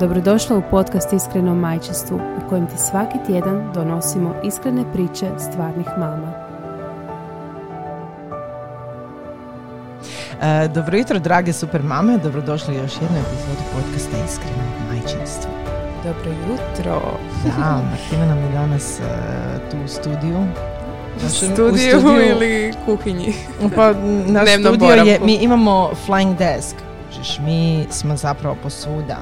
Dobrodošla u podcast Iskreno majčinstvu u kojem ti svaki tjedan donosimo iskrene priče stvarnih mama. E, dobro jutro, drage super mame. Dobrodošli u još jednu epizodu podcasta Iskreno majčinstvo. Dobro jutro. Da, Martina nam je danas e, tu u studiju. U Našem- u studiju, ili kuhinji. Pa na studio je, mi imamo flying desk. Mi smo zapravo posvuda.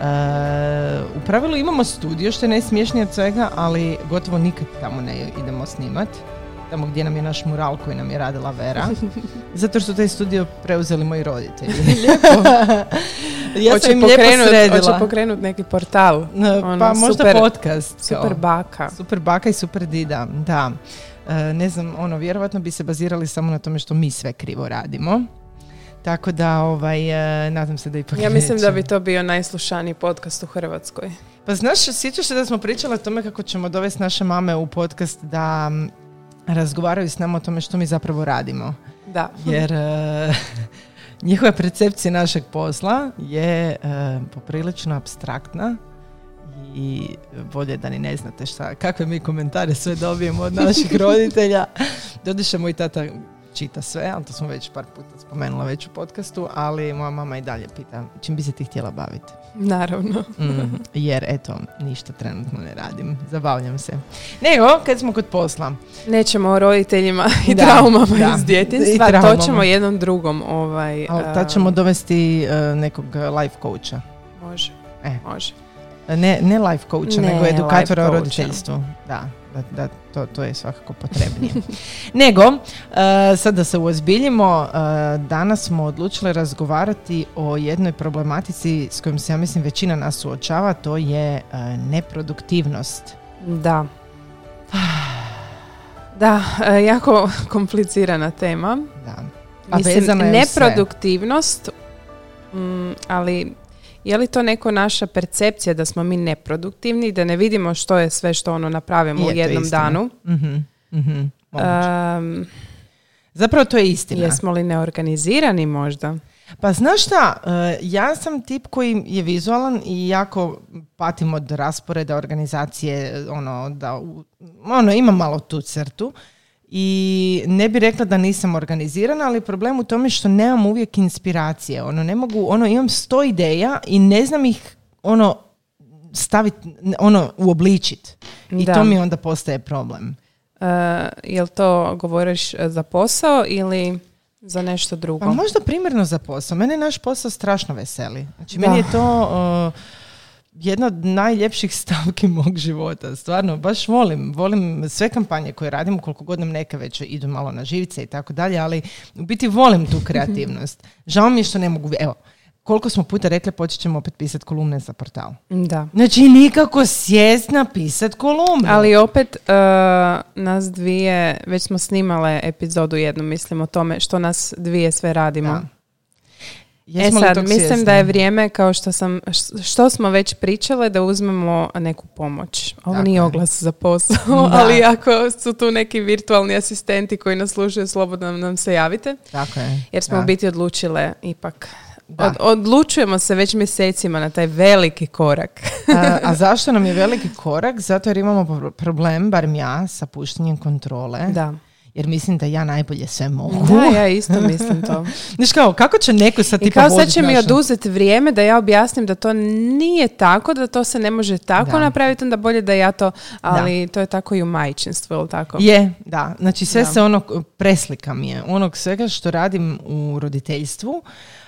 E, u pravilu imamo studio što je najsmiješnije od svega, ali gotovo nikad tamo ne idemo snimat. Tamo gdje nam je naš mural koji nam je radila Vera. Zato što taj studio preuzeli moji roditelji. ja sam Hoće im lijepo pokrenut, sredila. hoće pokrenut neki portal. E, ono, pa možda super- podcast. kao. Super baka. Super baka i super dida, da. E, ne znam, ono, vjerovatno bi se bazirali samo na tome što mi sve krivo radimo. Tako da, ovaj, e, nadam se da ipak Ja mislim neće. da bi to bio najslušaniji podcast u Hrvatskoj. Pa znaš, sjećaš se da smo pričali o tome kako ćemo dovesti naše mame u podcast da razgovaraju s nama o tome što mi zapravo radimo. Da. Jer e, njihova percepcija našeg posla je e, poprilično abstraktna i bolje da ni ne znate šta, kakve mi komentare sve dobijemo od naših roditelja. Doduše moj tata čita sve, ali to smo već par puta spomenula već u podcastu, ali moja mama i dalje pita čim bi se ti htjela baviti. Naravno. Mm, jer eto, ništa trenutno ne radim, zabavljam se. Nego, kad smo kod posla, Nećemo o roditeljima i Da, traumama da. iz I djetinstva, to ćemo jednom drugom. Ovaj, ali tad ćemo dovesti e, nekog life coacha. Može, E. može. Ne, ne life coacha, Ne, nego edukatora o roditeljstvu. Da, da, da, to, to je svakako potrebnije. nego, e, sad da se uozbiljimo, e, danas smo odlučili razgovarati o jednoj problematici s kojom se, ja mislim, većina nas suočava, to je e, neproduktivnost. Da. Da, jako komplicirana tema. Da. A Mislim, neproduktivnost, mm, ali je li to neko naša percepcija da smo mi neproduktivni, da ne vidimo što je sve što ono napravimo Je u jednom istina. danu? Mhm, mhm, moguće. Um, Zapravo to je istina. jesmo li neorganizirani možda? Pa znaš šta, e, ja sam tip koji je vizualan i jako patim od rasporeda organizacije, ono, da, ono, imam malo tu crtu i ne bi rekla da nisam organizirana, ali problem u tome što nemam uvijek inspiracije, ono, ne mogu, ono, imam sto ideja i ne znam ih, ono, staviti, ono, uobličit. I Da. to mi onda postaje problem. Uh, jel to govoriš za posao ili za nešto drugo? Pa možda primjerno za posao. Mene naš posao strašno veseli. Znači, Da. meni je to uh, jedna od najljepših stavki mog života. Stvarno, baš volim. Volim sve kampanje koje radim, koliko god nam neke već idu malo na živice i tako dalje, ali u biti volim tu kreativnost. Žao mi je što ne mogu... Evo, koliko smo puta rekli, počet ćemo opet pisati kolumne za portal. Da. Znači, nikako sjest napisat kolumnu. Ali opet uh, nas dvije, već smo snimale epizodu jednu, mislim o tome što nas dvije sve radimo. Da. E Jesmo li sad, mislim svjesni? da je vrijeme kao što sam, što smo već pričale, da uzmemo neku pomoć. Ovo Tako nije je. oglas za posao, Da. ali ako su tu neki virtualni asistenti koji nas slušaju, slobodno nam se javite. Tako je. Jer smo da. u biti odlučile ipak, Da. od- odlučujemo se već mjesecima na taj veliki korak. a, a zašto nam je veliki korak? Zato jer imamo pro- problem, barem ja, sa puštanjem kontrole. da. Jer mislim da ja najbolje sve mogu. da, ja isto mislim to. Znaš kao, kako će neko sad I kao sad će mi oduzeti vrijeme da ja objasnim da to nije tako, da to se ne može tako Da. napraviti, onda bolje da ja to, ali to je tako i u majčinstvu, ili tako? Je, da. Znači sve Da. se ono, preslika mi je onog svega što radim u roditeljstvu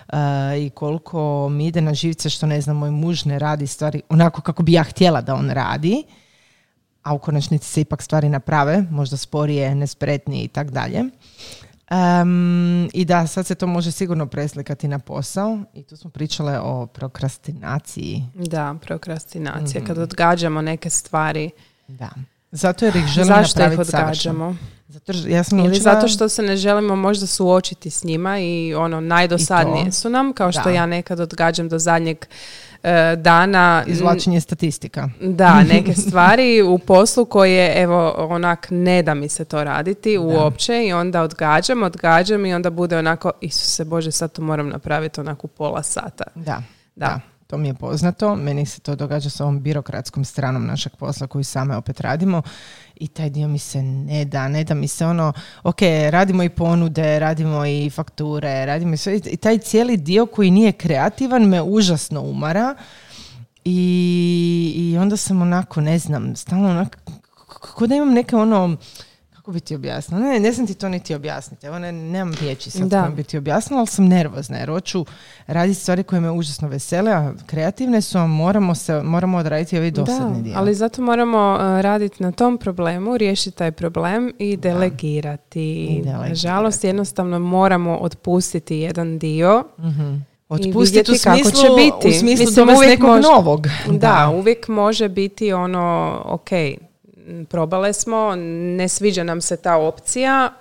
uh, i koliko mi ide na živce što ne znam, moj muž ne radi stvari onako kako bi ja htjela da on radi, a u konačnici se ipak stvari naprave, možda sporije, nespretnije i tak dalje. Um, I da, sad se to može sigurno preslikati na posao i tu smo pričale o prokrastinaciji. Da, prokrastinacija. Mhm. Kad odgađamo neke stvari Da. Zato jer ih želimo Zašto ih odgađamo? Zato ja sam Ili naučila- zato što se ne želimo možda suočiti s njima i ono najdosadnije I su nam, kao što Da. ja nekad odgađam do zadnjeg dana. izvlačenje statistika. Da, neke stvari u poslu koje, evo, onak, ne da mi se to raditi uopće i onda odgađam, odgađam i onda bude onako, Isuse Bože, sad to moram napraviti onako pola sata. Da, Da. da. To mi je poznato. Meni se to događa s ovom birokratskom stranom našeg posla koju same opet radimo i taj dio mi se ne da, ne da mi se ono, ok, radimo i ponude, radimo i fakture, radimo i sve i taj cijeli dio koji nije kreativan me užasno umara i, i onda sam onako, ne znam, stalno onako, kako da imam neke ono, kako bi ti objasnila? Ne, ne znam ti to niti objasniti. Evo, ne, nemam riječi sad Da. bi ti objasnila, ali sam nervozna jer hoću raditi stvari koje me užasno vesele, a kreativne su, a moramo, se, moramo odraditi ovaj dosadni da, dio. ali zato moramo uh, raditi na tom problemu, riješiti taj problem i delegirati. delegirati. Nažalost, jednostavno moramo otpustiti jedan dio. Mhm. I Otpustiti u vidjeti kako smislu, će biti. u smislu Mislim, uvijek nekog može- novog. Da, uvijek može biti ono, ok, probale smo, ne sviđa nam se ta opcija,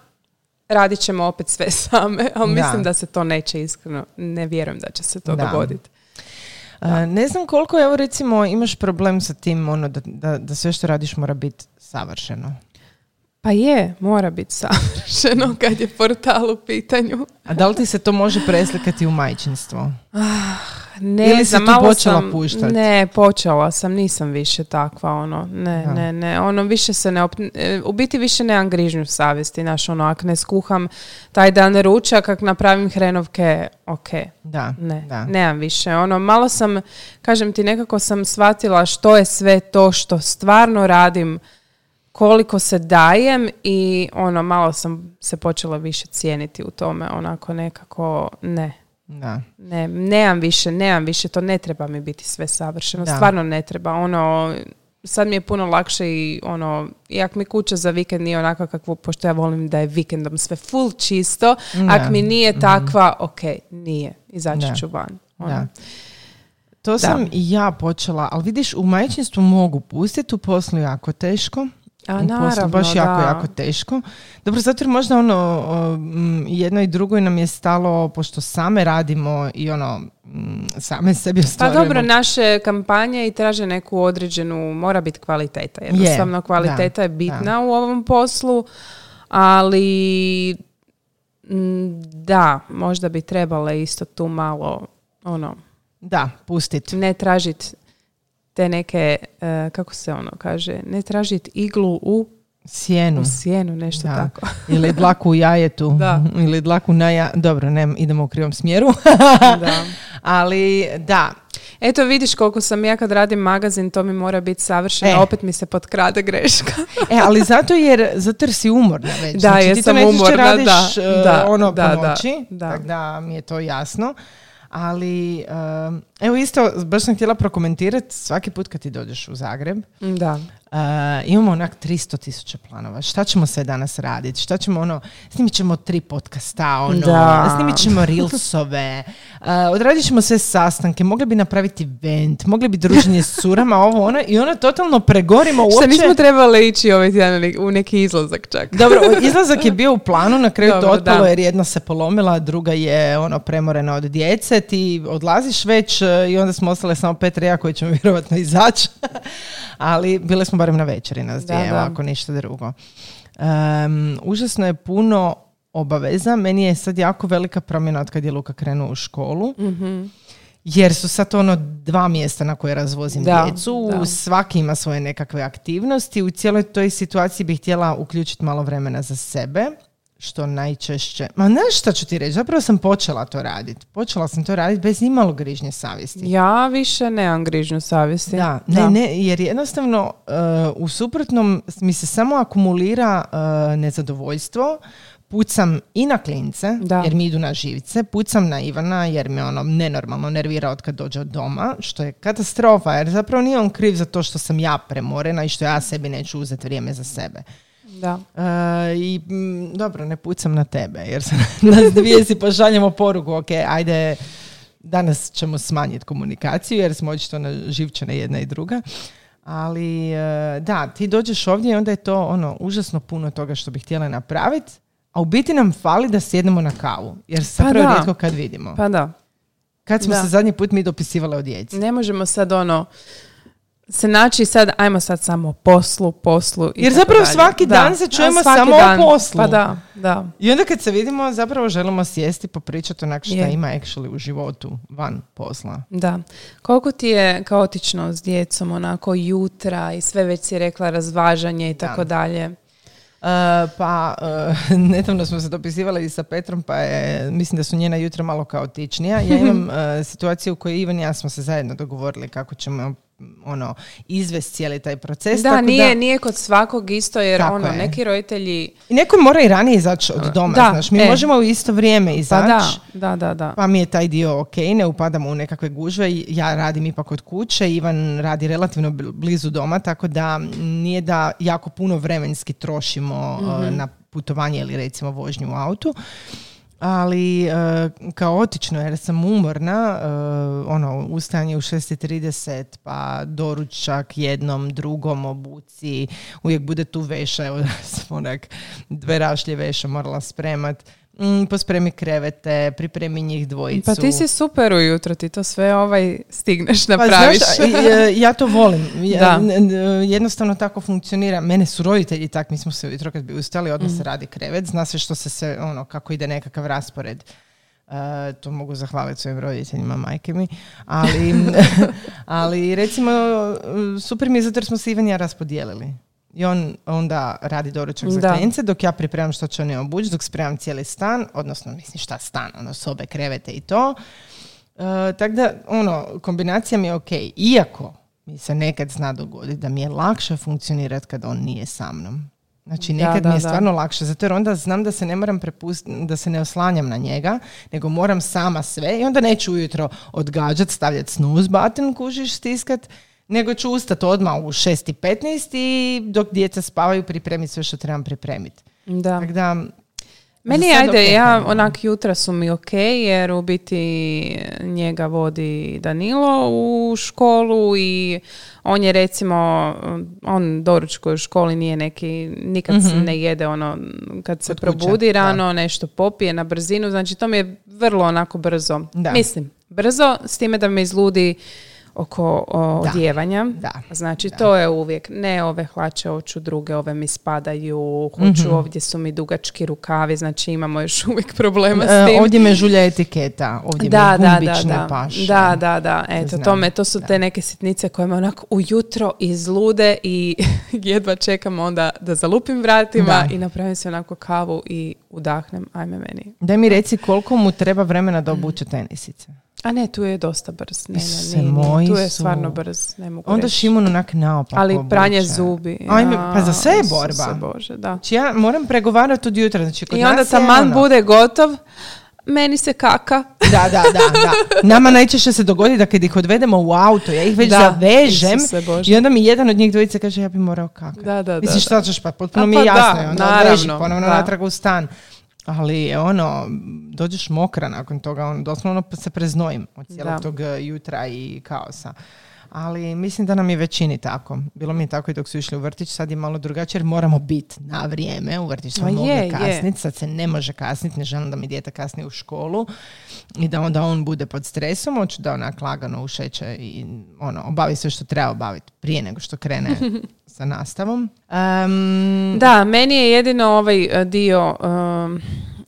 radit ćemo opet sve same, ali Da. mislim da se to neće iskreno, ne vjerujem da će se to Da. dogoditi. A, ne znam koliko, evo recimo, imaš problem sa tim ono, da, da, da sve što radiš mora biti savršeno. Pa je, mora biti savršeno kad je portal u pitanju. A da li ti se to može preslikati u majčinstvo? Ne Ili si tu počela sam, puštat? Ne, počela sam, nisam više takva, ono, ne, Da. ne, ne, ono, više se ne, op- e, u biti više nemam grižnju savjesti, znaš, ono, ako ne skuham taj dan ručak, ako napravim hrenovke, ok, Da, ne, da. nemam više, ono, malo sam, kažem ti, nekako sam shvatila što je sve to što stvarno radim, koliko se dajem i ono, malo sam se počela više cijeniti u tome, onako nekako, ne, da. ne, nemam više, nemam više, to ne treba mi biti sve savršeno, Da. stvarno ne treba, ono, sad mi je puno lakše i ono, iak mi kuća za vikend nije onako kakvu, pošto ja volim da je vikendom sve full čisto, Da. ak mi nije takva, ok, nije, izaći ću van. ono. Da. To sam i ja počela, ali vidiš, u majčinstvu mogu pustiti, u poslu jako teško. A u poslu naravno, baš jako, da. jako teško. Dobro, zato jer možda ono, jedno i drugo nam je stalo, pošto same radimo i ono, same sebi Pa ostvarujemo. dobro, naše kampanje i traže neku određenu, mora biti kvaliteta. Jednostavno, Je, kvaliteta da, je bitna u ovom poslu, ali da, možda bi trebale isto tu malo, ono, Da, pustit. ne tražiti te neke, e, kako se ono kaže, ne tražiti iglu u, Sjenu. u sjenu, nešto Da. tako. Ili dlaku u jajetu. Da. Ili dlaku na ja... Dobro, ne, idemo u krivom smjeru. da. Ali da, Eto vidiš koliko sam ja kad radim magazin, to mi mora biti savršeno, E. opet mi se potkrade greška. E, ali zato jer, zato jer si umorna već. Da, znači, ti jesam to najčešće umorna, radiš da, e, da, ono da, po da, noći, da. tako da mi je to jasno. Ali, um, evo isto, baš sam htjela prokomentirati, svaki put kad ti dođeš u Zagreb, Da. Uh, imamo onak 300 tisuća planova. Šta ćemo sve danas raditi? Šta ćemo ono, snimit ćemo tri podcasta, ono, Da. snimit ćemo reelsove, uh, odradit ćemo sve sastanke, mogli bi napraviti event, mogli bi druženje s curama, ovo ono, i ono totalno pregorimo uopće. Šta nismo trebali ići ovaj tjedan u neki izlazak čak? Dobro, izlazak je bio u planu, na kraju to Dobro, otpalo da. jer jedna se polomila, druga je ono premorena od djece, ti odlaziš već e, i onda smo ostale samo pet reja koji ćemo vjerojatno izaći, ali bile smo barem na večeri nas Da, dvije, da. ako ništa drugo. Em, užasno je puno obaveza, meni je sad jako velika promjena od kad je Luka krenuo u školu. Mhm. Jer su sad ono dva mjesta na koje razvozim Da, djecu, da. svaki ima svoje nekakve aktivnosti. U cijeloj toj situaciji bih htjela uključiti malo vremena za sebe, što najčešće... Ma znaš šta ću ti reći? Zapravo sam počela to raditi. Počela sam to raditi bez imalo grižnje savjesti. Ja više nemam grižnju savjesti. Da, ne, ne, jer jednostavno uh, u suprotnom mi se samo akumulira uh, nezadovoljstvo, pucam i na klince, Da. jer mi idu na živice, pucam na Ivana jer me ono nenormalno nervira od kad dođe od doma, što je katastrofa, jer zapravo nije on kriv za to što sam ja premorena i što ja sebi neću uzeti vrijeme za sebe. Da. Uh, I mm, dobro, ne pucam na tebe, jer se nas dvije si pošaljemo poruku, ok, ajde, danas ćemo smanjiti komunikaciju, jer smo očito na živčane jedna i druga. Ali e, da, ti dođeš ovdje i onda je to ono užasno puno toga što bi htjela napraviti, a u biti nam fali da sjednemo na kavu, jer se Pa zapravo rijetko kad vidimo. Pa da. Kad smo da. se zadnji put mi dopisivale o djeci. Ne možemo sad ono se naći sad, ajmo sad samo poslu, poslu i Jer zapravo dalje. svaki Da. dan se čujemo svaki samo o dan. poslu. Pa da, da. I onda kad se vidimo, zapravo želimo sjesti, popričati onak šta Je. ima actually u životu van posla. Da. Koliko ti je kaotično s djecom, onako jutra i sve već si rekla razvažanje i tako dalje. E, pa, e, nedavno smo se dopisivali i sa Petrom, pa je, mislim da su njena jutra malo kaotičnija. Ja imam e, situaciju u kojoj Ivan i ja smo se zajedno dogovorili kako ćemo ono, izvesti cijeli taj proces. Da, tako nije, nije kod svakog isto jer Tako ono, je. neki roditelji I neko mora i ranije izaći od doma, Da, znaš. Mi e. možemo u isto vrijeme pa izaći. da, da, da, da. Pa mi je taj dio ok, ne upadamo u nekakve gužve. Ja radim ipak od kuće, Ivan radi relativno bl- blizu doma, tako da nije da jako puno vremenski trošimo uh, Mhm. na putovanje ili recimo vožnju u autu. Ali uh, kaotično jer sam umorna, uh, ono, ustajanje u 6.30, pa doručak jednom, drugom obuci, uvijek bude tu veša, evo da sam onak dve rašlje veša morala spremat. Mm, pospremi krevete, pripremi njih dvojicu. Pa ti si super ujutro, ti to sve ovaj stigneš Pa napraviš. znaš, i, e, ja to volim. Ja, jednostavno tako funkcionira. Mene su roditelji tak, mi smo se ujutro kad bi ustali, odmah Mm. se radi krevet, zna se što se sve, ono, kako ide nekakav raspored. E, to mogu zahvaliti svojim roditeljima, majke mi. Ali, ali recimo, super mi je zato jer smo se Ivan i ja raspodijelili. I on onda radi doručak za klijence, dok ja pripremam što će oni obući, dok spremam cijeli stan, odnosno mislim šta stan, ono sobe, krevete i to. E, tako da, ono, kombinacija mi je ok. Iako mi se nekad zna dogoditi da mi je lakše funkcionirati kad on nije sa mnom. Znači, nekad da, mi je da. stvarno lakše, zato jer onda znam da se ne moram prepustiti, da se ne oslanjam na njega, nego moram sama sve i onda neću ujutro odgađat, stavljati snooze button, kužiš, stiskat, nego ću ustati odmah u 6.15 i dok djeca spavaju pripremiti sve što trebam pripremiti. Da. Tako da, Meni ajde, ja onak jutra su mi ok jer u biti njega vodi Danilo u školu i on je recimo, on doručkuje u školi nije neki, nikad se ne jede ono kad se Mhm. Probudi da. rano, nešto popije na brzinu, znači to mi je vrlo onako brzo. Da. Mislim, brzo s time da me izludi oko o, Da. odjevanja. Da. Znači, to je uvijek, ne ove hlače, hoću druge, ove mi spadaju, hoću Mhm. ovdje su mi dugački rukavi, znači imamo još uvijek problema e, s tim. ovdje me žulja etiketa, ovdje da, da, gumbić da, da. paše. da, da, da, eto, to, me, to su te neke sitnice koje me onako ujutro izlude i jedva čekam onda da zalupim vratima Da. i napravim se onako kavu i udahnem, ajme meni. Daj mi reci koliko mu treba vremena da obuče tenisice. A ne, tu je dosta brz. Ne, ne, nije, nije. moji Tu je su- stvarno brz, ne mogu Onda reći. Šimun onak naopako Ali pranje obuče. zubi. Ajme, pa za sve je borba. Bože, da. Znači ja moram pregovarati od jutra. Znači, kod I onda je taman ono- bude gotov, meni se kaka. Da, da, da, da. Nama najčešće se dogodi da kad ih odvedemo u auto, ja ih već Da, zavežem Bože. i onda mi jedan od njih dvojice kaže ja bi morao kakati. Da, da, da, Mislim šta ćeš pa, potpuno A mi pa je jasno. da, i onda naravno, ponovno natrag u stan. Ali ono, dođeš mokra nakon toga, on, doslovno se preznojim od cijelog Da. tog e, jutra i kaosa. Ali mislim da nam je većini tako. Bilo mi je tako i dok su išli u vrtić, sad je malo drugačije jer moramo biti na vrijeme. U vrtić smo mogli kasniti, sad se ne može kasniti, ne želim da mi dijete kasni u školu i da onda on bude pod stresom, hoću da onak lagano ušeće i ono, obavi sve što treba obaviti prije nego što krene sa nastavom. Em, Da, meni je jedino ovaj e, dio, um,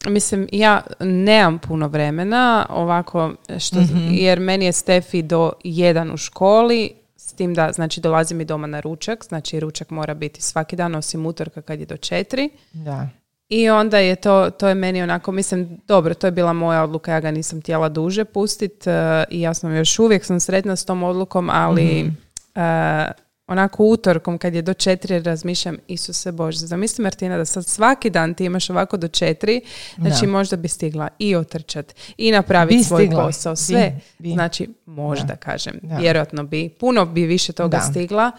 mislim, ja nemam puno vremena, ovako, što, Mhm. jer meni je Stefi do jedan u školi, s tim da, znači, dolazi mi doma na ručak, znači ručak mora biti svaki dan, osim utorka kad je do četiri. Da. I onda je to, to je meni onako, mislim, dobro, to je bila moja odluka, ja ga nisam htjela duže pustiti i ja sam još uvijek sam sretna s tom odlukom, ali Mhm. e, onako utorkom kad je do četiri razmišljam, Isuse Bože, zamisli Martina da sad svaki dan ti imaš ovako do četiri, znači Da. možda bi stigla i otrčat i napraviti Bi svoj stigla. posao, Bi, sve. bi. Znači, možda Da. kažem, Da. vjerojatno bi, puno bi više toga Da. stigla,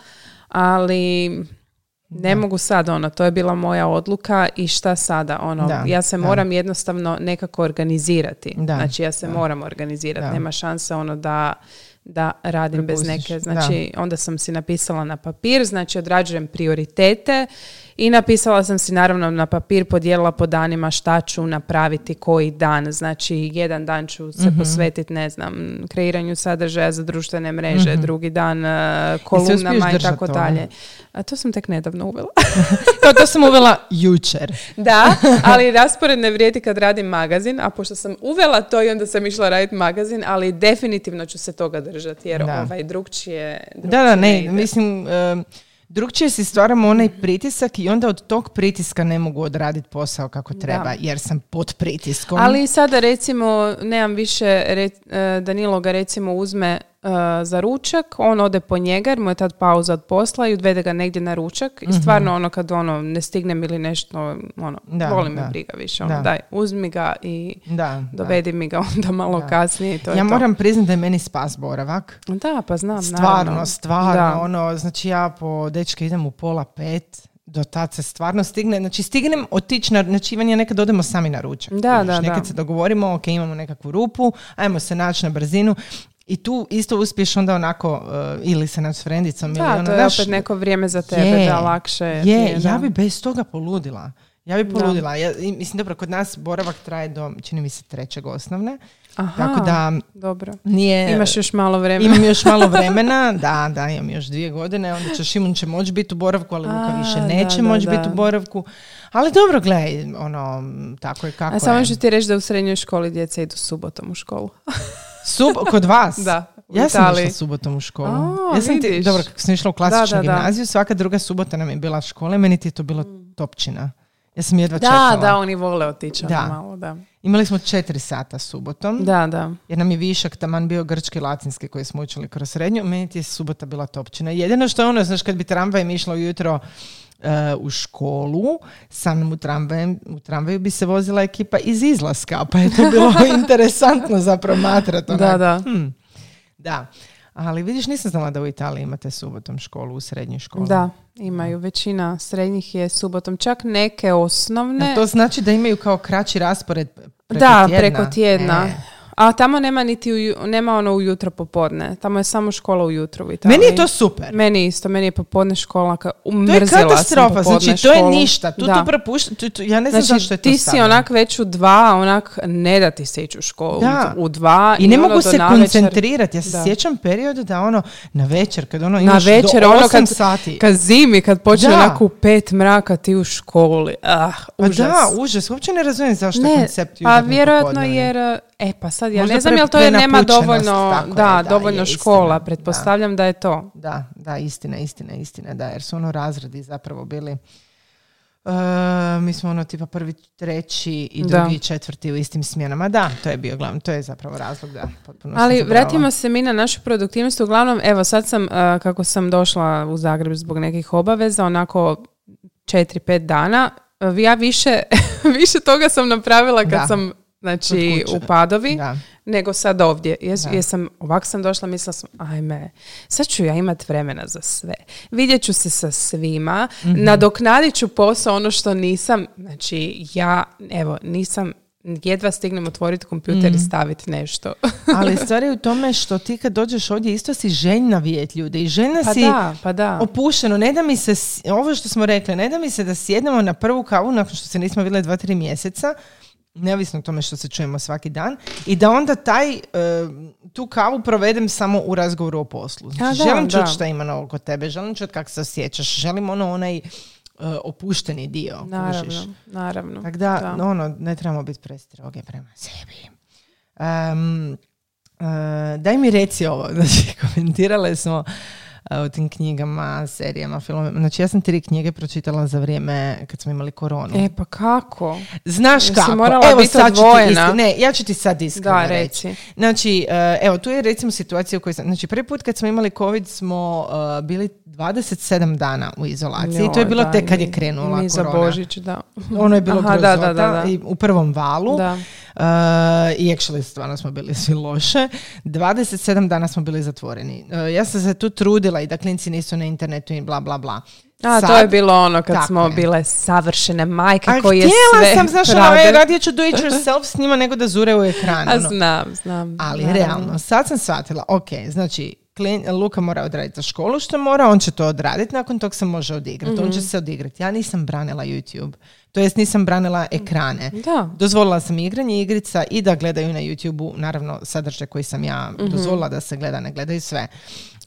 ali ne mogu sad, ono, to je bila moja odluka i šta sada, ono, Da, ja se da. moram jednostavno nekako organizirati. Da, Znači, ja se da. moram organizirati, nema šanse ono da da radim bez neke. Znači, onda sam si napisala na papir, znači odrađujem prioritete i napisala sam si naravno na papir, podijelila po danima šta ću napraviti koji dan. Znači, jedan dan ću se posvetiti, ne znam, kreiranju sadržaja za društvene mreže, drugi dan uh, kolumnama i tako to? dalje. A to sam tek nedavno uvela. Kao to sam uvela jučer. da, ali raspored ne vrijedi kad radim magazin, a pošto sam uvela to i onda sam išla raditi magazin, ali definitivno ću se toga držati, jer Da. ovaj drugčije, Da, drugčije da, ne, ide. mislim, um, drugčije si stvaramo onaj pritisak i onda od tog pritiska ne mogu odraditi posao kako treba, jer sam pod pritiskom. Ali sada recimo, nemam više, re- e, Danilo ga recimo uzme e, za ručak, on ode po njega jer mu je tad pauza od posla i odvede ga negdje na ručak i stvarno ono kad ono ne stignem ili nešto, ono, Da, voli me da. briga više, ono, Da. daj, uzmi ga i da, da. dovedi mi ga onda malo Da. kasnije i to je Ja to. moram priznati da je meni spas boravak. Da, pa znam, Stvarno, naravno. stvarno, Da. ono, znači ja po dečke idem u pola pet, do tad se stvarno stigne, znači stignem otići na noćivanje, nekad odemo sami na ručak. Da, kužiš, da, nekad da. se dogovorimo, ok, imamo nekakvu rupu, ajmo se naći na brzinu. I tu isto uspiješ onda onako, uh, ili se naći s frendicom, ili Da, ono, to je opet neko vrijeme za tebe, je, da lakše Je, je, da. ja bi bez toga poludila. Ja bi poludila. Ja, mislim, dobro, kod nas boravak traje do, čini mi se, trećeg osnovne. Aha, Tako da dobro. nije... Imaš još malo vremena. Imam još malo vremena, da, da, imam još dvije godine, onda će Šimun će moći biti u boravku, ali Luka više neće moći biti u boravku. Ali dobro, gledaj, ono, tako je kako A samo ću ti reći da u srednjoj školi djeca idu subotom u školu. Sub, kod vas? Da, u Ja sam išla subotom u školu. A, ja sam ti, dobro, kako sam išla u klasičnu Da, da, da. gimnaziju, svaka druga subota nam je bila škola i meni ti je to bilo topčina. Ja sam jedva Da, čekala. da, oni vole otići Da. malo, da. Imali smo četiri sata subotom, Da, da. jer nam je višak taman bio grčki i latinski koji smo učili kroz srednju. Meni ti je subota bila topčina. Jedino što je ono, znaš, kad bi tramvajem išla ujutro u školu, sa mnom u, tramvajem, u tramvaju bi se vozila ekipa iz izlaska, pa je to bilo interesantno za promatrati. Da, da. Hm, da. Ali vidiš, nisam znala da u Italiji imate subotom školu, u srednjoj školi. Da, imaju. Većina srednjih je subotom. Čak neke osnovne. Jel To znači da imaju kao kraći raspored preko da, tjedna? preko tjedna. E. A tamo nema niti uju- nema ono ujutro popodne. Tamo je samo škola ujutro u Italiji. Meni je to super. Meni isto, meni je popodne škola. Ka, To je umrzila sam katastrofa, znači to je školu. ništa. Tu, Da. tu prepušta, tu, tu- ja ne znam Znači, zašto je to ti si stavljeno. onak već u dva, onak ne da ti se ići u školu. Da. U dva. I ne ono mogu se koncentrirati. Ja se Da. sjećam perioda da ono na večer, kad ono Na imaš večer, do ono 8 kad, sati. kad zimi, kad počne onako u pet mraka ti u školi. Ah, Pa užas. da, užas. Uopće ne razumijem zašto je Ne, koncept pa vjerojatno jer, e pa sad ja Možda ne znam pre- jel to je nema dovoljno, da, da, dovoljno je škola, istina, pretpostavljam da. je to. Da, da, istina, istina, istina, da, jer su ono razredi zapravo bili e, mi smo ono tipa prvi, treći i Da. drugi četvrti u istim smjenama. Da, to je bio glavno, to je zapravo razlog, da, potpuno Ali vratimo se mi na našu produktivnost. Uglavnom, evo sad sam, a, kako sam došla u Zagreb zbog nekih obaveza, onako 4-5 dana, a, ja više, više toga sam napravila kad Da. sam znači u Padovi, Da. nego sad ovdje. Jes, jesam, ovak sam došla, mislila sam, ajme, sad ću ja imat vremena za sve. Vidjet ću se sa svima, Mhm. nadoknadit ću posao ono što nisam, znači ja, evo, nisam, jedva stignem otvoriti kompjuter Mhm. i staviti nešto. Ali stvar je u tome što ti kad dođeš ovdje isto si željna vidjeti ljude i željna Pa si da, pa da. opušteno. Ne da mi se, ovo što smo rekli, ne da mi se da sjednemo na prvu kavu nakon što se nismo vidjeli dva, tri mjeseca, neovisno o tome što se čujemo svaki dan, i da onda taj, e, tu kavu provedem samo u razgovoru o poslu. Znači, A, da, želim da. čuti šta ima novo kod tebe, želim čuti kako se osjećaš, želim ono onaj e, opušteni dio. kužiš. Naravno, naravno. Tako da, ono, ne trebamo biti prestroge prema sebi. Um, daj mi reci ovo, znači komentirale smo uh, o tim knjigama, serijama, filmovima. Znači ja sam tri knjige pročitala za vrijeme kad smo imali koronu. E, pa kako? Znaš jesi kako? morala evo biti sad ću ti iskri- ne, ja ću ti sad iskreno Da, reći. reci. Znači, uh, evo, tu je recimo situacija u kojoj sam, znači prvi put kad smo imali COVID smo uh, bili 27 dana u izolaciji i to je bilo da, tek kad je krenula mi za korona. Božić, da. Ono je bilo Aha, da, da, da. i u prvom valu. Da. Uh, I actually stvarno smo bili svi loše. 27 dana smo bili zatvoreni. Uh, ja sam se tu trudila i da klinci nisu na internetu i bla bla bla. A, Sad- to je bilo ono kad smo je. bile savršene majke A koje je htjela sve sam, znaš, ono, e, radije ću do it yourself s njima nego da zure u ekran. A ono. znam, znam. Ali realno, sad sam shvatila, ok, znači, klin- Luka mora odraditi za školu što mora, on će to odraditi, nakon tog se može odigrati, on Mhm. će se odigrati. Ja nisam branila YouTube, to jest nisam branila ekrane. Da. Dozvolila sam igranje igrica i da gledaju na YouTube-u, naravno sadržaj koji sam ja Mhm. dozvolila da se gleda, ne gledaju sve.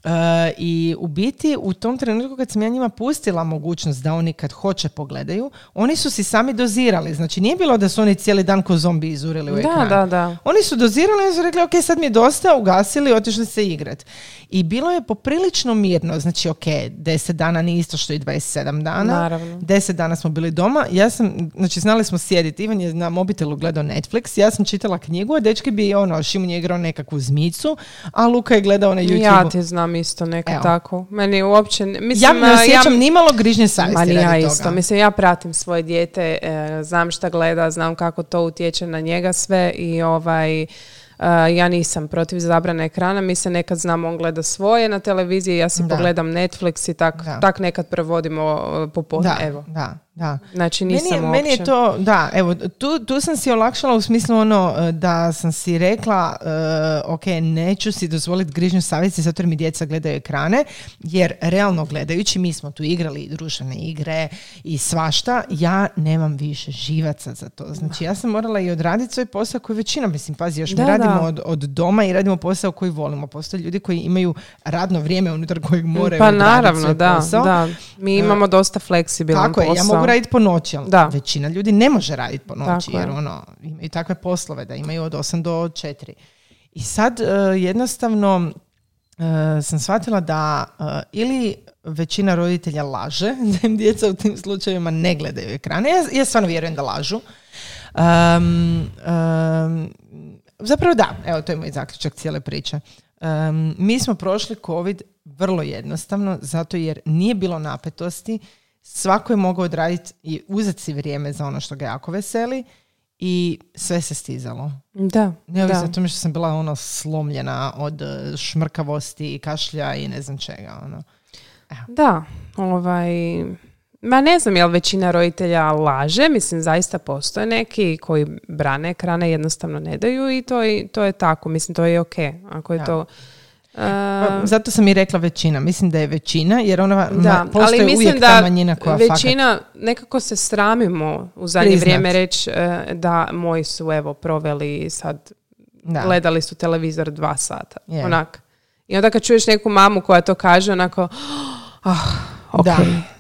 E, I u biti u tom trenutku kad sam ja njima pustila mogućnost da oni kad hoće pogledaju, oni su si sami dozirali. Znači nije bilo da su oni cijeli dan ko zombi izurili u Da, ekran. da, da. Oni su dozirali i su rekli, ok, sad mi je dosta, ugasili, otišli se igrat. I bilo je poprilično mirno, znači, ok, 10 dana nije isto što i 27 dana. Naravno. 10 dana smo bili doma, ja sam, znači, znali smo sjediti, Ivan je na mobitelu gledao Netflix, ja sam čitala knjigu, a dečki bi, ono, Šimun je igrao nekakvu zmicu, a Luka je gledao na YouTube. Ja ti znam isto neko Evo. tako. Meni uopće... ne- ja Mislim, ne osjećam nimalo grižnje savjesti Ma ni ja isto. toga. Mislim, ja pratim svoje dijete, e, znam šta gleda, znam kako to utječe na njega sve i ovaj... e, ja nisam protiv zabrane ekrana, mi se nekad znam on gleda svoje na televiziji, ja si Da. pogledam Netflix i tak, Da. tak nekad provodimo e, popodne, Da, evo. da, da. Znači Meni nisam je, meni je to, da, evo, tu, tu sam si olakšala u smislu ono e, da sam si rekla, e, ok, neću si dozvoliti grižnju savjesti zato jer mi djeca gledaju ekrane, jer realno gledajući, mi smo tu igrali društvene igre i svašta, ja nemam više živaca za to. Znači, ja sam morala i odraditi svoj posao koji većina, mislim, pazi, još Da, mi radimo da. od, od doma i radimo posao koji volimo. Postoje ljudi koji imaju radno vrijeme unutar kojeg moraju Pa naravno, svoj da, posao. da. Mi imamo dosta fleksibilan Tako je, ja posao. mogu raditi po noći, ali Da. većina ljudi ne može raditi po noći, Tako je. jer ono, imaju takve poslove da imaju od 8 do 4. I sad e, jednostavno e, sam shvatila da e, ili većina roditelja laže, da im djeca u tim slučajevima ne gledaju ekrane. Ja, ja stvarno vjerujem da lažu. Um, um, zapravo da, evo to je moj zaključak cijele priče. Um, mi smo prošli COVID vrlo jednostavno, zato jer nije bilo napetosti, svako je mogao odraditi i uzeti si vrijeme za ono što ga jako veseli i sve se stizalo. Da, Neovisno da. o tome što sam bila ono slomljena od eh, šmrkavosti i kašlja i ne znam čega. Ono. Da, ovaj... Ma ne znam jel većina roditelja laže, mislim zaista postoje neki koji brane ekrane jednostavno ne daju i to je, to je tako, mislim to je ok. Ako je Da. to... E, zato sam i rekla većina. Mislim da je većina, jer ona da, ma, postoji ali mislim uvijek da ta manjina koja fakat- većina, nekako se sramimo u zadnje Priznat. vrijeme reći e, da moji su evo proveli sad, Da. gledali su televizor dva sata. Je. Onak. I onda kad čuješ neku mamu koja to kaže, onako, ah, ok, Da,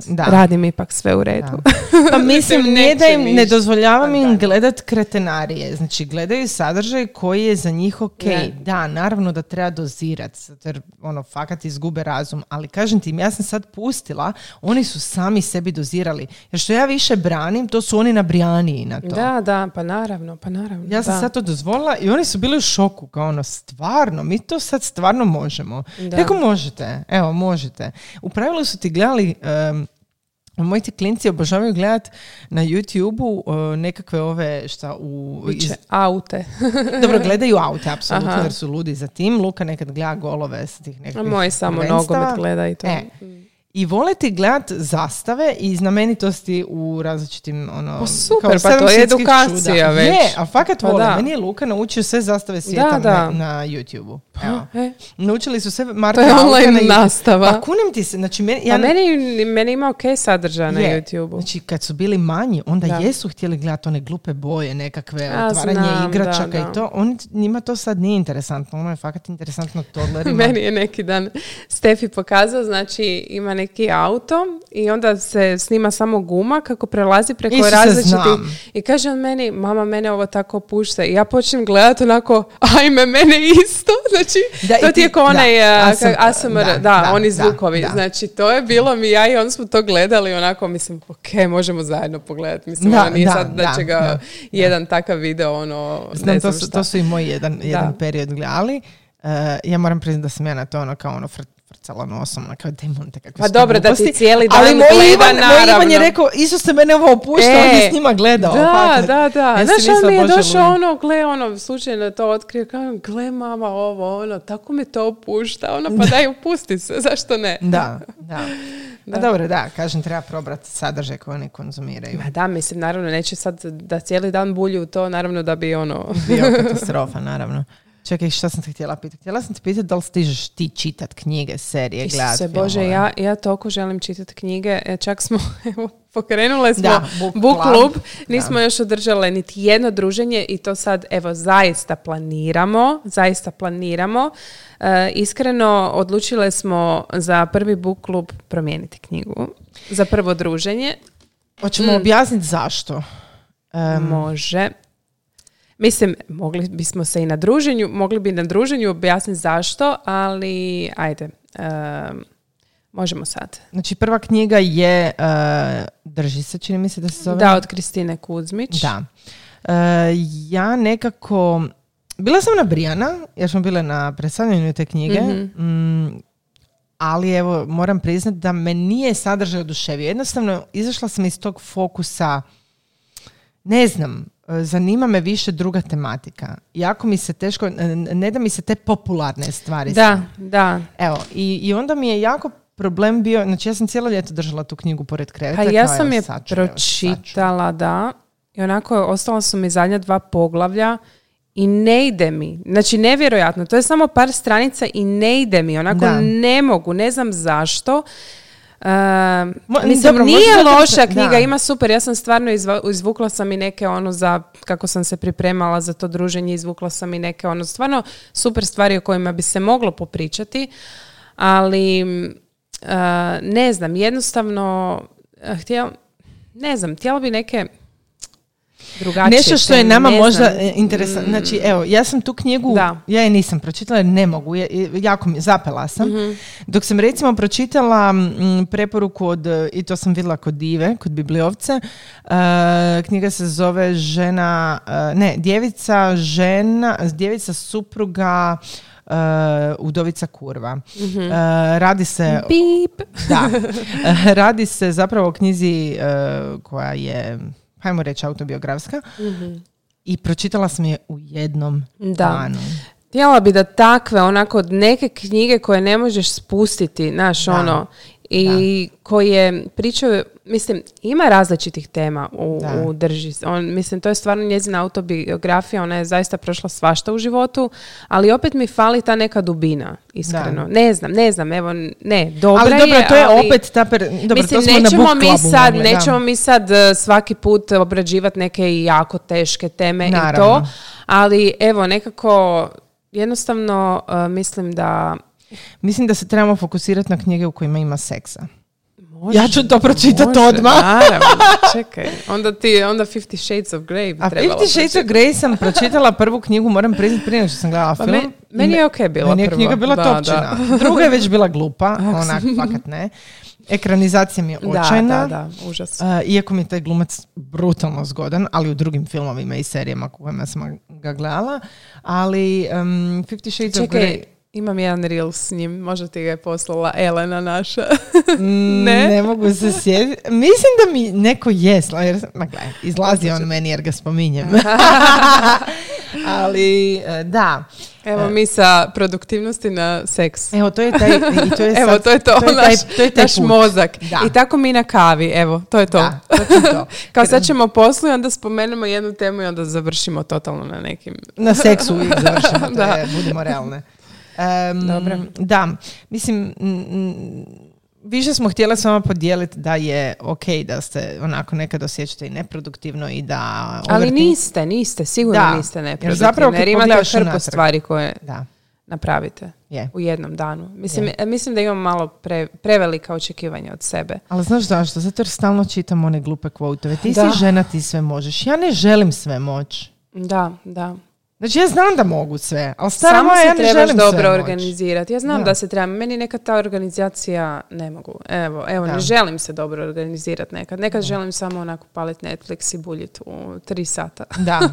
da. radim ipak sve u redu. Pa mislim, Mislim, nije da im ne dozvoljavam Pa im da. gledat kretenarije. Znači, gledaju sadržaj koji je za njih ok. Ne. Da, naravno da treba dozirat, zato jer ono, fakat izgube razum. Ali kažem ti, ja sam sad pustila, oni su sami sebi dozirali. Jer što ja više branim, to su oni nabrijaniji na to. Da, da, pa naravno, pa naravno. Ja sam da. sad to dozvolila i oni su bili u šoku, kao ono, stvarno, mi to sad stvarno možemo. Da. Kako možete? Evo, možete. U pravilu su ti gledali, em, moji ti klinci obožavaju gledat na YouTube-u e, nekakve ove, šta, u... Iz- aute. dobro, gledaju aute, apsolutno, Aha. jer su ludi za tim. Luka nekad gleda golove sa tih nekakvih moj samo nogomet gleda i to. E, I vole ti gledat zastave i znamenitosti u različitim ono... Pa super, kao pa to je edukacija čuda. već. Je, a fakat Pa vole. da. Meni je Luka naučio sve zastave svijeta Da, da. Na, na YouTube-u. Evo. E, Naučili su to Marka je Auka online na YouTube. nastava. Pa kunem ti se, znači meni, ja Pa meni, meni ima ok sadržaj na je. YouTube-u. Znači kad su bili manji, onda Da. jesu htjeli gledati one glupe boje, nekakve A, otvaranje znam, igračaka da, da. i to. On, njima to sad nije interesantno, ono je fakat interesantno toddlerima. Meni je neki dan Stefi pokazao, znači ima neki auto i onda se snima samo guma kako prelazi preko različitih i kaže on meni, mama mene ovo tako pušta i ja počnem gledati onako, ajme mene isto, znači Da, to ti je kao onaj da, kak- ASMR, da, da, oni zvukovi, da. znači to je bilo mi ja i on smo to gledali onako, mislim, ok, možemo zajedno pogledati, mislim, Da, ono nije da, sad da, da, će ga da, jedan takav video, ono, Znam, ne to, znam su, šta. to su i moji jedan, jedan period gledali. E, ja moram priznati da sam ja na to ono kao ono fr- frcala nosom, ono kao demonte kakve Pa dobro, da ti cijeli dan Ali moj gleda, Ivan, moj Ivan je naravno. rekao, Isuse, mene ovo opušta, E, on je s njima gledao. Da, da, da. Sam Znaš, on mi je došao ono, gle, ono, slučajno to otkrio, kao, gle, mama, ovo, ono, tako me to opušta, ono, pa daj, opusti se, zašto ne? Da, da. Da. dobro, da, kažem, treba probrati sadržaj koji oni konzumiraju. Ma da, mislim, naravno, neće sad da cijeli dan bulju to, naravno da bi ono... Bio katastrofa, naravno. Čekaj, što sam te htjela pitati? Htjela sam te pitati da li stižeš ti čitat knjige, serije, gledati se Bože, ja, ja toliko želim čitati knjige. E, čak smo, evo, pokrenule smo book, club. Nismo još održale niti jedno druženje i to sad, evo, zaista planiramo. Zaista planiramo. E, iskreno, odlučile smo za prvi book klub promijeniti knjigu. Za prvo druženje. Hoćemo mm. objasniti zašto? Može. Mislim, mogli bismo se i na druženju, mogli bi na druženju objasniti zašto, ali ajde, možemo sad. Znači, prva knjiga je uh, Drži se, čini mi se da se zove. Da, od Kristine Kuzmić. Da. Uh, ja nekako, bila sam na Brijana, jer smo bile na predstavljanju te knjige, mm ali evo, moram priznati da me nije sadržaj oduševio. Jednostavno, izašla sam iz tog fokusa, ne znam, zanima me više druga tematika. Jako mi se teško, ne da mi se te popularne stvari. Da, da. Evo, i, i onda mi je jako problem bio, znači ja sam cijelo ljeto držala tu knjigu pored kreveta. Pa ja sam je pročitala, da. I onako, ostala su mi zadnja dva poglavlja i ne ide mi. Znači, nevjerojatno. To je samo par stranica i ne ide mi. Onako, ne mogu. Ne znam zašto. Uh, mislim, nije loša knjiga, ima super. Ja sam stvarno izvukla sam i neke ono za, kako sam se pripremala za to druženje, izvukla sam i neke ono stvarno super stvari o kojima bi se moglo popričati, ali uh, ne znam, jednostavno uh, htjela, ne znam, htjela bi neke drugačije. Nešto što je nama možda interesantno. Znači, evo, ja sam tu knjigu, da. ja je nisam pročitala jer ne mogu, jako mi, zapela sam. Mhm. Dok sam recimo pročitala preporuku od, i to sam vidjela kod Dive, kod Bibliovce, uh, knjiga se zove Žena, uh, ne, djevica, žena, djevica supruga, Uh, Udovica Kurva. Mhm. Uh, radi se... Bip. Da. radi se zapravo o knjizi koja je hajmo reći autobiografska, mm i pročitala sam je u jednom da. danu. Htjela bi da takve, onako, neke knjige koje ne možeš spustiti, znaš, ono, i koje pričaju, mislim, ima različitih tema u, u drži. On, mislim, to je stvarno njezina autobiografija, ona je zaista prošla svašta u životu, ali opet mi fali ta neka dubina, iskreno. Ne znam, ne znam, evo, ne, dobra ali, dobro, to je opet ta per, dobro, mislim, to nećemo mi sad, nećemo mi sad svaki put obrađivati neke jako teške teme i to, ali evo, nekako jednostavno uh, mislim da Mislim da se trebamo fokusirati na knjige u kojima ima seksa. Može, ja ću to pročitati odmah. Naravno, čekaj. Onda ti, onda Fifty Shades of Grey bi A Fifty Shades of Grey sam pročitala prvu knjigu, moram priznati prije što sam gledala pa film. meni je ok bila Meni je knjiga bila da, topčina. Druga je već bila glupa, onak, fakat ne. Ekranizacija mi je očajna. Da, da, da, užas. Uh, iako mi je taj glumac brutalno zgodan, ali u drugim filmovima i serijama kojima sam ga gledala. Ali um, Fifty Shades of Grey... Imam jedan reel s njim, možda ti ga je poslala Elena naša. Mm, ne? ne mogu se sjetiti. Mislim da mi neko je, jer, ma gledaj, izlazi on meni jer ga spominjem. Ali, e, da. Evo e. mi sa produktivnosti na seks. Evo, to je taj... I to je evo, to je to, to je naš, taj, to je taj naš mozak. Da. I tako mi na kavi, evo, to je to. Da, to, to. Kao sad ćemo poslu i onda spomenemo jednu temu i onda završimo totalno na nekim... Na seksu i završimo, to je, budemo realne. Um, Dobro. Da, mislim, više smo htjeli s vama podijeliti da je ok da ste onako nekad osjećate i neproduktivno i da... Ali niste, niste, sigurno da. niste neproduktivni. Jer zapravo jer imate hrpu stvari koje da. napravite je. u jednom danu. Mislim, mislim da imam malo pre, prevelika očekivanja od sebe. Ali znaš zašto? Zato jer stalno čitam one glupe kvotove. Ti si žena, ti sve možeš. Ja ne želim sve moć. Da, da. Znači ja znam da mogu sve, ali Samo se ja trebaš dobro organizirati. Ja znam da. se treba, meni neka ta organizacija ne mogu. Evo, evo ne želim se dobro organizirati nekad. Nekad želim samo onako paliti Netflix i buljiti u tri sata. Da.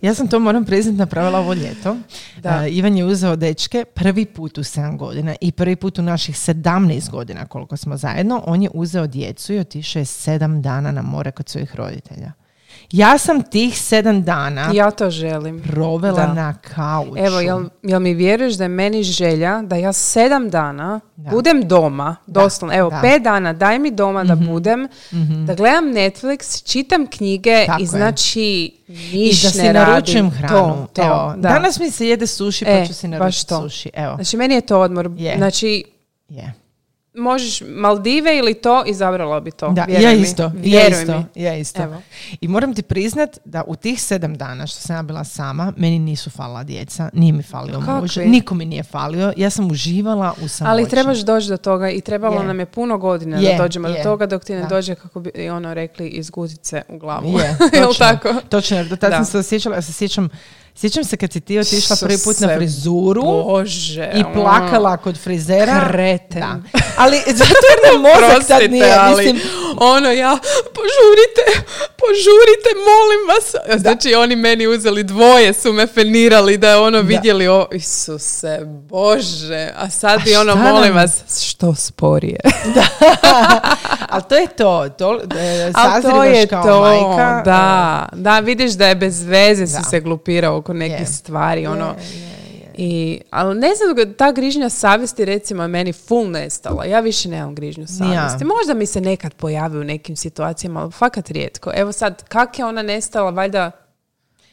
Ja sam to moram priznati napravila ovo ljeto. Da. Ivan je uzeo dečke prvi put u 7 godina i prvi put u naših 17 godina koliko smo zajedno. On je uzeo djecu i otišao je sedam dana na more kod svojih roditelja. Ja sam tih sedam dana Ja to želim. provela Da. na kauču. Evo, jel, jel mi vjeruješ da je meni želja da ja sedam dana budem doma, doslovno, evo, da. Mhm. pet dana, daj mi doma da budem, da gledam Netflix, čitam knjige Tako i je. znači I niš da si ne naručujem hranu. To, to, Evo, da. Danas mi se jede suši, pa E, ću si naručiti suši. Evo, Znači, meni je to odmor. Je. Znači, je. Možeš Maldive ili to, izabrala bi to. Da, Vjeruj ja mi. isto, ja Vjeruj isto, mi. ja isto. Evo. I moram ti priznat da u tih sedam dana što sam ja bila sama, meni nisu falila djeca, nije mi falio muž, niko mi nije falio, ja sam uživala u samoći. Ali trebaš doći do toga i trebalo Je. nam je puno godina Je, da dođemo je. do toga dok ti ne Da. dođe kako bi ono rekli iz guzice u glavu. Je, točno, tako? Točno, jer do tad Da. sam se osjećala, ja se sjećam, sjećam se kad si ti otišla prvi put na frizuru Bože. i ono. plakala kod frizera. Kreten. Da. Ali zato jer nam mozak Prostite, nije, ali mislim, ono ja, požurite, požurite, molim vas. Znači oni meni uzeli dvoje, su me fenirali da je ono vidjeli o Isuse, Bože. A sad bi ono, molim nam- vas, što sporije. ali to je to, to e, to sazrivaš je kao to, majka. da. Da, vidiš da je bez veze si Da. se glupirao oko nekih Je. stvari, ono. I, ali ne znam, ta grižnja savjesti recimo je meni full nestala. Ja više nemam grižnju savjesti. Možda mi se nekad pojavi u nekim situacijama, ali fakat rijetko. Evo sad, kak je ona nestala, valjda...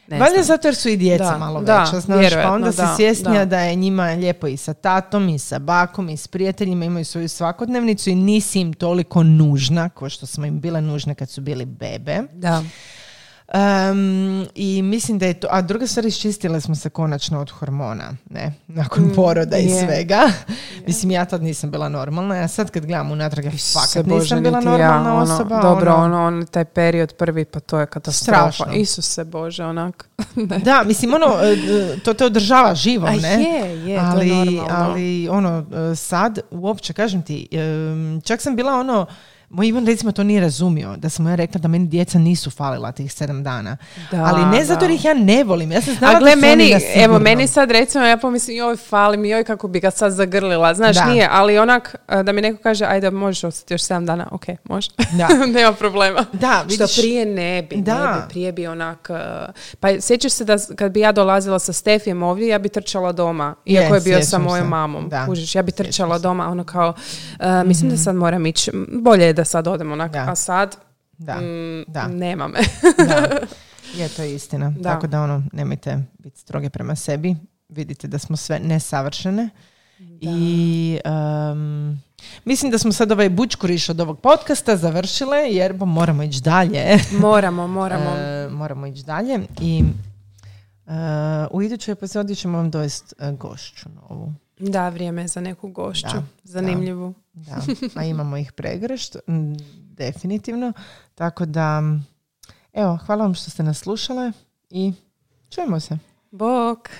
Ne Valjda zato jer su i djeca Da, malo da, veća, znaš, pa onda si da, svjesnija da. da. je njima lijepo i sa tatom, i sa bakom, i s prijateljima, imaju svoju svakodnevnicu i nisi im toliko nužna, kao što smo im bile nužne kad su bili bebe. Da. Em, I mislim da je to, a druga stvar, iščistile smo se konačno od hormona, ne, nakon poroda i Mm, je. svega. Mislim, ja tad nisam bila normalna, ja sad kad gledam unatrag, ja fakat Bože, nisam bila normalna ja, ono, osoba. Dobro, ono. ono, ono, taj period prvi, pa to je katastrofa. Strašno. Isuse Bože, onak. Ne. Da, mislim, ono, e, to te održava živo, A ne? je, je, to je ali, normalno. ali ono, e, sad, uopće, kažem ti, čak sam bila ono, moj Ivan recimo to nije razumio, da sam mu ja rekla da meni djeca nisu falila tih sedam dana. Da, ali ne zato jer ih ja ne volim, ja sam znala A gle, da meni, evo, meni sad recimo, ja pomislim, joj, fali mi, joj, kako bi ga sad zagrlila. Znaš, Da. nije, ali onak, a, da mi neko kaže, ajde, možeš ostati još 7 dana, ok, može. Da. Nema problema. Da, vidiš- Što prije ne bi, Da. ne bi, prije bi onak, uh, pa sjećaš se da kad bi ja dolazila sa Stefijem ovdje, ja bi trčala doma, iako je bio sa sjećam mojom se. mamom, Da. kužiš, ja bi Sjećam trčala doma, ono kao, uh, mislim da sad moram ići, bolje je da sad odem onak, Da. a sad, Da, mm, da. nema me. da. Je, to je istina. Da. Tako da, ono, nemojte biti stroge prema sebi. Vidite da smo sve nesavršene. I em, mislim da smo sad ovaj bučkuriš od ovog podcasta završile, jer bo moramo ići dalje. moramo, moramo. E, moramo ići dalje. I e, u idućoj epizodi ćemo vam dovesti e, gošću novu. Da, vrijeme je za neku gošću. Da, Zanimljivu. Da, a imamo ih pregršt, definitivno. Tako da, evo, hvala vam što ste nas slušale i čujemo se. Bok.